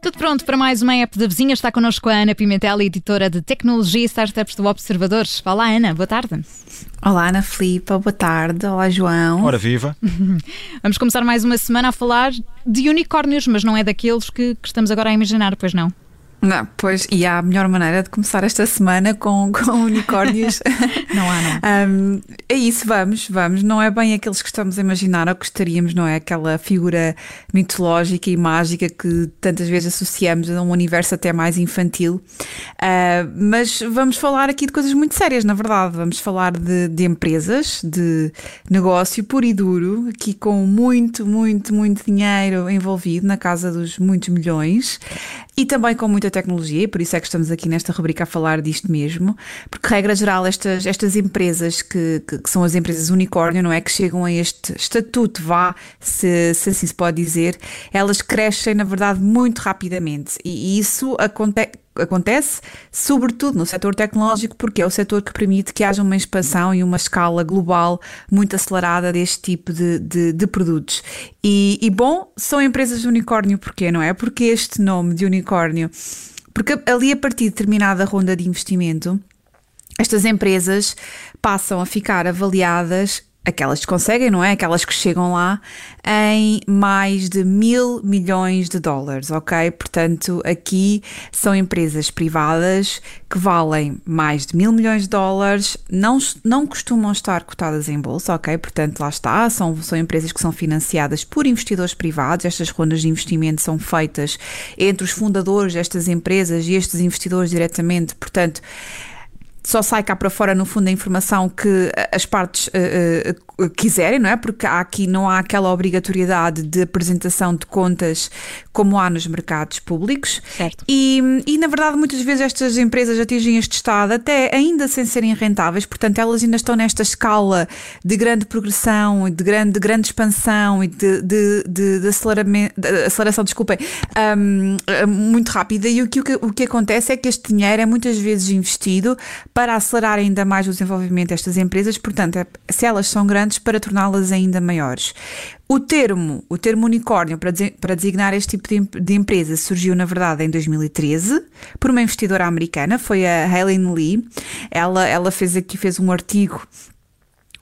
Tudo pronto para mais uma app da vizinha. Está connosco a Ana Pimentel, editora de tecnologia e startups do Observadores. Fala, Ana. Boa tarde. Olá, Ana Filipa. Boa tarde. Olá, João. Ora viva. Vamos começar mais uma semana a falar de unicórnios, mas não é daqueles que, que estamos agora a imaginar, pois não? Não, pois, e há a melhor maneira de começar esta semana com, com unicórnios. não há, não. Um, é isso, vamos, vamos. Não é bem aqueles que estamos a imaginar ou que gostaríamos, não é? Aquela figura mitológica e mágica que tantas vezes associamos a um universo até mais infantil. Uh, mas vamos falar aqui de coisas muito sérias, na verdade. Vamos falar de, de empresas, de negócio puro e duro, aqui com muito, muito, muito dinheiro envolvido, na casa dos muitos milhões, e também com muita tecnologia, e por isso é que estamos aqui nesta rubrica a falar disto mesmo, porque, regra geral, estas, estas empresas que, que, que, são as empresas unicórnio, não é? Que chegam a este estatuto, vá, se, se assim se pode dizer, elas crescem, na verdade, muito rapidamente. E, e isso acontece acontece, sobretudo no setor tecnológico, porque é o setor que permite que haja uma expansão e uma escala global muito acelerada deste tipo de, de, de produtos. E, e, bom, são empresas de unicórnio, porquê, não é? Porque este nome de unicórnio porque ali, a partir de determinada ronda de investimento, estas empresas passam a ficar avaliadas aquelas que conseguem, não é? Aquelas que chegam lá em mais de mil milhões de dólares, ok? Portanto, aqui são empresas privadas que valem mais de mil milhões de dólares, não, não costumam estar cotadas em bolsa, ok? Portanto, lá está, são, são empresas que são financiadas por investidores privados, estas rondas de investimento são feitas entre os fundadores destas empresas e estes investidores diretamente, portanto só sai cá para fora, no fundo, a informação que as partes uh, uh, quiserem, não é? Porque há aqui não há aquela obrigatoriedade de apresentação de contas como há nos mercados públicos. Certo. E, e, na verdade, muitas vezes estas empresas atingem este estado até ainda sem serem rentáveis, portanto, elas ainda estão nesta escala de grande progressão e de grande, de grande expansão e de, de, de, de aceleramento, de aceleração, desculpem, um, muito rápida. E o que, o que acontece é que este dinheiro é muitas vezes investido para acelerar ainda mais o desenvolvimento destas empresas, portanto, é, se elas são grandes, para torná-las ainda maiores. O termo, o termo unicórnio para, designar este tipo de, de, empresa surgiu, na verdade, em 2013 por uma investidora americana, foi a Helen Lee. Ela, ela fez aqui fez um artigo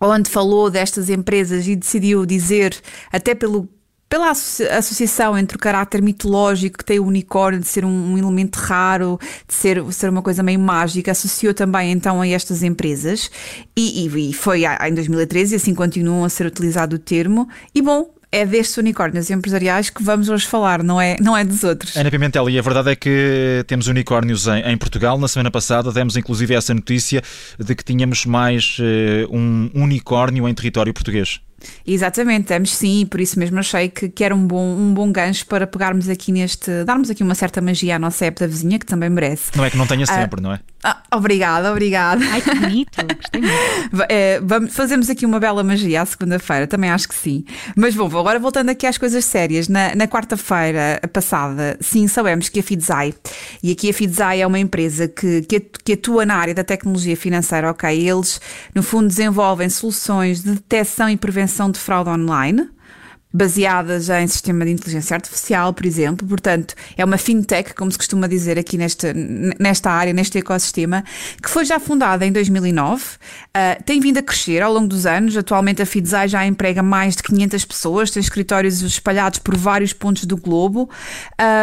onde falou destas empresas e decidiu dizer, até pelo pela associação entre o caráter mitológico que tem o unicórnio, de ser um, um, elemento raro, de ser, ser uma coisa meio mágica, associou também então a estas empresas e, e, e foi em 2013 e assim continuam a ser utilizado o termo. E bom, é destes unicórnios empresariais que vamos hoje falar, não é, não é dos outros. Ana Pimentel, e a verdade é que temos unicórnios em, em Portugal. Na semana passada demos inclusive essa notícia de que tínhamos mais uh, um unicórnio em território português. Exatamente, temos sim, por isso mesmo achei que, que era um bom, um bom gancho para pegarmos aqui neste, darmos aqui uma certa magia à nossa época da vizinha, que também merece. Não é que não tenha ah, sempre, uh, não é? Ah, obrigada, obrigada. Ai, que bonito, gostei muito. É, vamos, fazemos aqui uma bela magia à segunda-feira, também acho que sim. Mas bom, agora voltando aqui às coisas sérias, na, na quarta-feira passada, sim, sabemos que a Fidzai, e aqui a Fidzai é uma empresa que, que, que atua na área da tecnologia financeira, ok? Eles, no fundo, desenvolvem soluções de detecção e prevenção de fraude online baseadas em sistema de inteligência artificial, por exemplo. Portanto, é uma fintech, como se costuma dizer aqui nesta, nesta área, neste ecossistema, que foi já fundada em 2009, uh, tem vindo a crescer ao longo dos anos. Atualmente a Fidzai já emprega mais de 500 pessoas, tem escritórios espalhados por vários pontos do globo.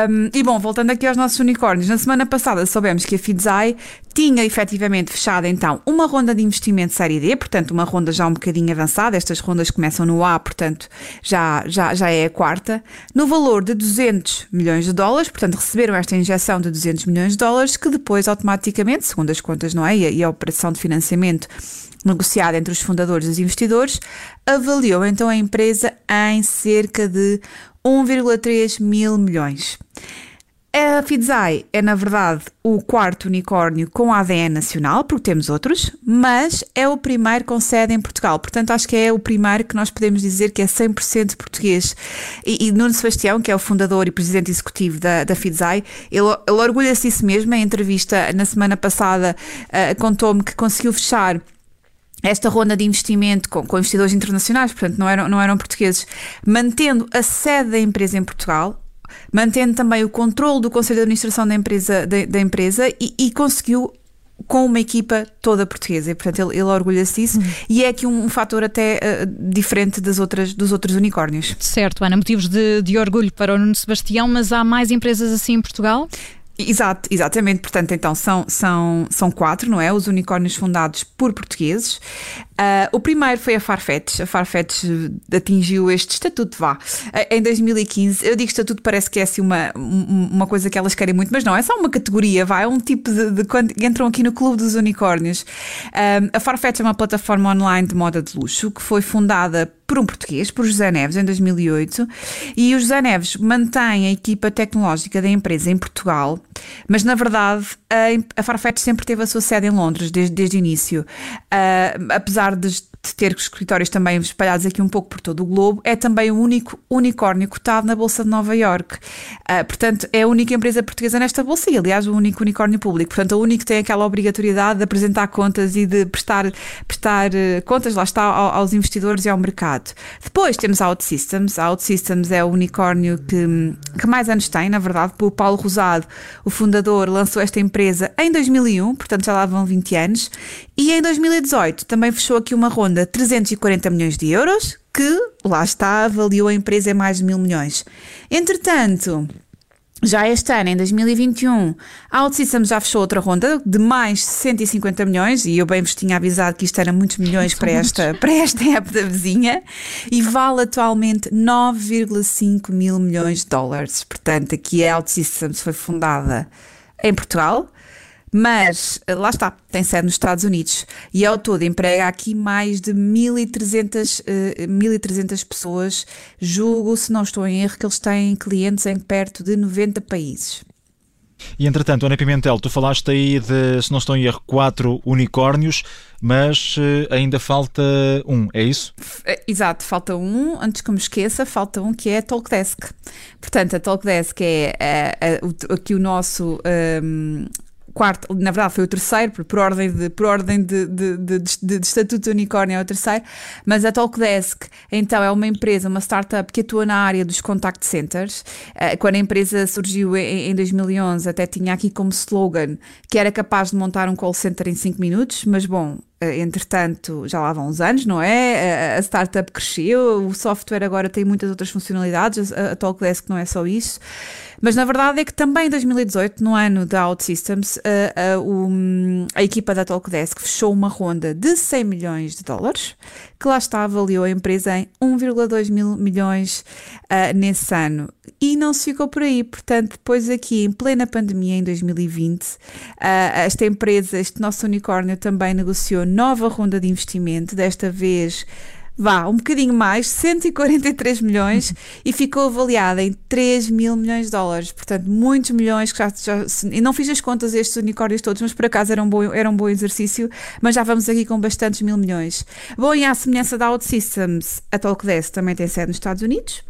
Um, e bom, voltando aqui aos nossos unicórnios, na semana passada soubemos que a Fidzai tinha efetivamente fechado então uma ronda de investimento série D, portanto uma ronda já um bocadinho avançada, estas rondas começam no A, portanto já já, já, é a quarta, no valor de 200 milhões de dólares, portanto receberam esta injeção de 200 milhões de dólares, que depois automaticamente, segundo as contas, não é? E a, e a operação de financiamento negociada entre os fundadores e os investidores, avaliou então a empresa em cerca de 1,3 mil milhões. A Fidzai é, na verdade, o quarto unicórnio com ADN nacional, porque temos outros, mas é o primeiro com sede em Portugal. Portanto, acho que é o primeiro que nós podemos dizer que é 100% português. E, e Nuno Sebastião, que é o fundador e presidente executivo da, da ele, ele orgulha-se disso mesmo. Em entrevista na semana passada, uh, contou-me que conseguiu fechar esta ronda de investimento com, com, investidores internacionais, portanto não eram, não eram portugueses, mantendo a sede da empresa em Portugal, mantendo também o controle do Conselho de Administração da empresa, da, da empresa e, e, conseguiu com uma equipa toda portuguesa. E, portanto, ele, ele orgulha-se disso. Uhum. E é aqui um, um fator até uh, diferente das outras, dos outros unicórnios. Certo, Ana, motivos de, de orgulho para o Nuno Sebastião, mas há mais empresas assim em Portugal? Exato, exatamente. Portanto, então são, são, são quatro, não é? Os unicórnios fundados por portugueses. Uh, o primeiro foi a Farfetch. A Farfetch atingiu este estatuto, vá, uh, em 2015. Eu digo estatuto, parece que é assim uma, uma coisa que elas querem muito, mas não, é só uma categoria, vá, é um tipo de, de quando entram aqui no clube dos unicórnios. Uh, a Farfetch é uma plataforma online de moda de luxo que foi fundada por um português, por José Neves, em 2008, e o José Neves mantém a equipa tecnológica da empresa em Portugal, mas na verdade a, Farfetch sempre teve a sua sede em Londres desde, desde o início. Uh, apesar de de ter escritórios também espalhados aqui um pouco por todo o globo, é também o único unicórnio cotado na Bolsa de Nova York. Uh, portanto, é a única empresa portuguesa nesta bolsa e, aliás, o único unicórnio público. Portanto, o único tem aquela obrigatoriedade de apresentar contas e de prestar, prestar uh, contas, lá está, ao, aos investidores e ao mercado. Depois temos a OutSystems. A OutSystems é o unicórnio que, que mais anos tem, na verdade, o Paulo Rosado, o fundador, lançou esta empresa em 2001, portanto já lá vão 20 anos, e em 2018 também fechou aqui uma ronda ronda 340 milhões de euros, que lá está, avaliou a empresa em mais de mil milhões. Entretanto, já este ano, em 2021, a OutSystems já fechou outra ronda de mais 150 milhões, e eu bem vos tinha avisado que isto era muitos milhões para esta, para esta época da vizinha, e vale atualmente 9,5 mil milhões de dólares. Portanto, aqui a OutSystems foi fundada em Portugal, mas eh, lá está, tem sede nos Estados Unidos e ao todo emprega aqui mais de 1.300, uh, 1.300 pessoas. Julgo, se não estou em erro, que eles têm clientes em perto de 90 países. E entretanto, Ana Pimentel, tu falaste aí de, se não estou em erro, quatro unicórnios, mas uh, ainda falta um, é isso? Eh, exato, falta um, antes que me esqueça, falta um que é a Talkdesk. Portanto, a Talkdesk é uh, aqui o nosso. Um, quarto, na verdade foi o terceiro, por, ordem de, por ordem de, de, de, de, de estatuto unicórnio é o terceiro, mas a Talkdesk então é uma empresa, uma startup que atua na área dos contact centers. Eh, quando a empresa surgiu em, em 2011 até tinha aqui como slogan que era capaz de montar um call center em 5 minutos, mas bom, entretanto, já lá vão uns anos, não é? A startup cresceu, o software agora tem muitas outras funcionalidades, a Talkdesk não é só isso. Mas na verdade é que também em 2018, no ano da OutSystems, a, a, a equipa da Talkdesk fechou uma ronda de 100 milhões de dólares, que lá está, avaliou a empresa em 1,2 mil milhões uh, nesse ano. E não se ficou por aí, portanto, depois aqui em plena pandemia, em 2020, uh, esta empresa, este nosso unicórnio, também negociou nova ronda de investimento, desta vez vá, um bocadinho mais, 143 milhões e ficou avaliada em 3 mil milhões de dólares. Portanto, muitos milhões que já, já e não fiz as contas estes unicórnios todos, mas por acaso era um, bom, era um bom exercício, mas já vamos aqui com bastantes mil milhões. Bom, e à semelhança da OutSystems, a Talkdesk também tem sede nos Estados Unidos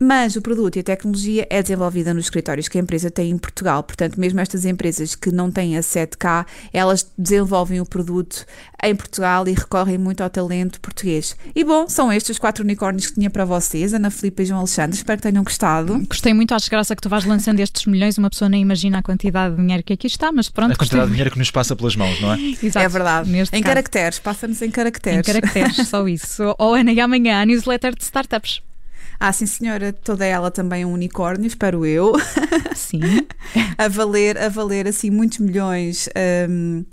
mas o produto e a tecnologia é desenvolvida nos escritórios que a empresa tem em Portugal. Portanto, mesmo estas empresas que não têm a sede cá, elas desenvolvem o produto em Portugal e recorrem muito ao talento português. E bom, são estes os quatro unicórnios que tinha para vocês, Ana Filipe e João Alexandre. Espero que tenham gostado. Gostei muito, acho graça que tu vais lançando estes milhões. Uma pessoa nem imagina a quantidade de dinheiro que aqui está, mas pronto. A quantidade de dinheiro que nos passa pelas mãos, não é? Exato. É verdade. Neste em caso. caracteres, passa-nos em caracteres. Em caracteres, só isso. Ou Ana, e amanhã a newsletter de startups. Ah, sim, senhora, toda ela também é um unicórnio, espero eu. Sim. a valer, a valer assim muitos milhões um,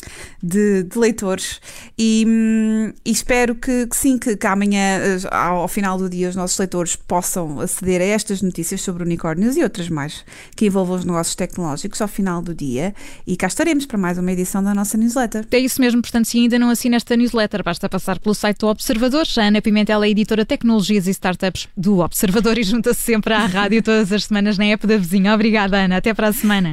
de, de, leitores. E, um, e espero que, que, sim, que, que amanhã, ao, ao, final do dia, os nossos leitores possam aceder a estas notícias sobre unicórnios e outras mais que envolvam os negócios tecnológicos ao final do dia. E cá estaremos para mais uma edição da nossa newsletter. É isso mesmo, portanto, se ainda não assina esta newsletter, basta passar pelo site do Observador. A Ana Pimentel é editora Tecnologias e Startups do Observador. E junta-se sempre à rádio todas as semanas na app da vizinha. Obrigada, Ana. Até para a semana.